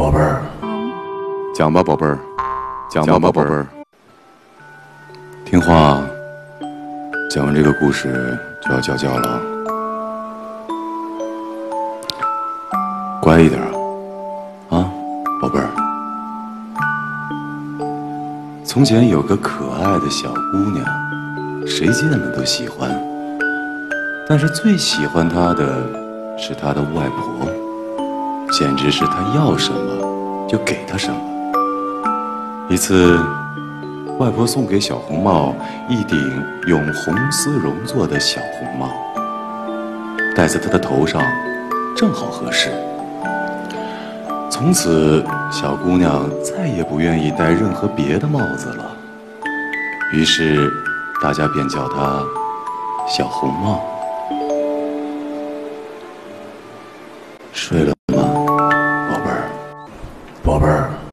宝贝儿，讲吧，宝贝儿，讲吧，宝贝儿。听话，讲完这个故事就要叫觉了，乖一点啊，宝贝儿。从前有个可爱的小姑娘，谁见了都喜欢，但是最喜欢她的是她的外婆。简直是他要什么就给他什么。一次，外婆送给小红帽一顶用红丝绒做的小红帽，戴在他的头上正好合适。从此，小姑娘再也不愿意戴任何别的帽子了。于是，大家便叫她小红帽。睡了。宝贝儿。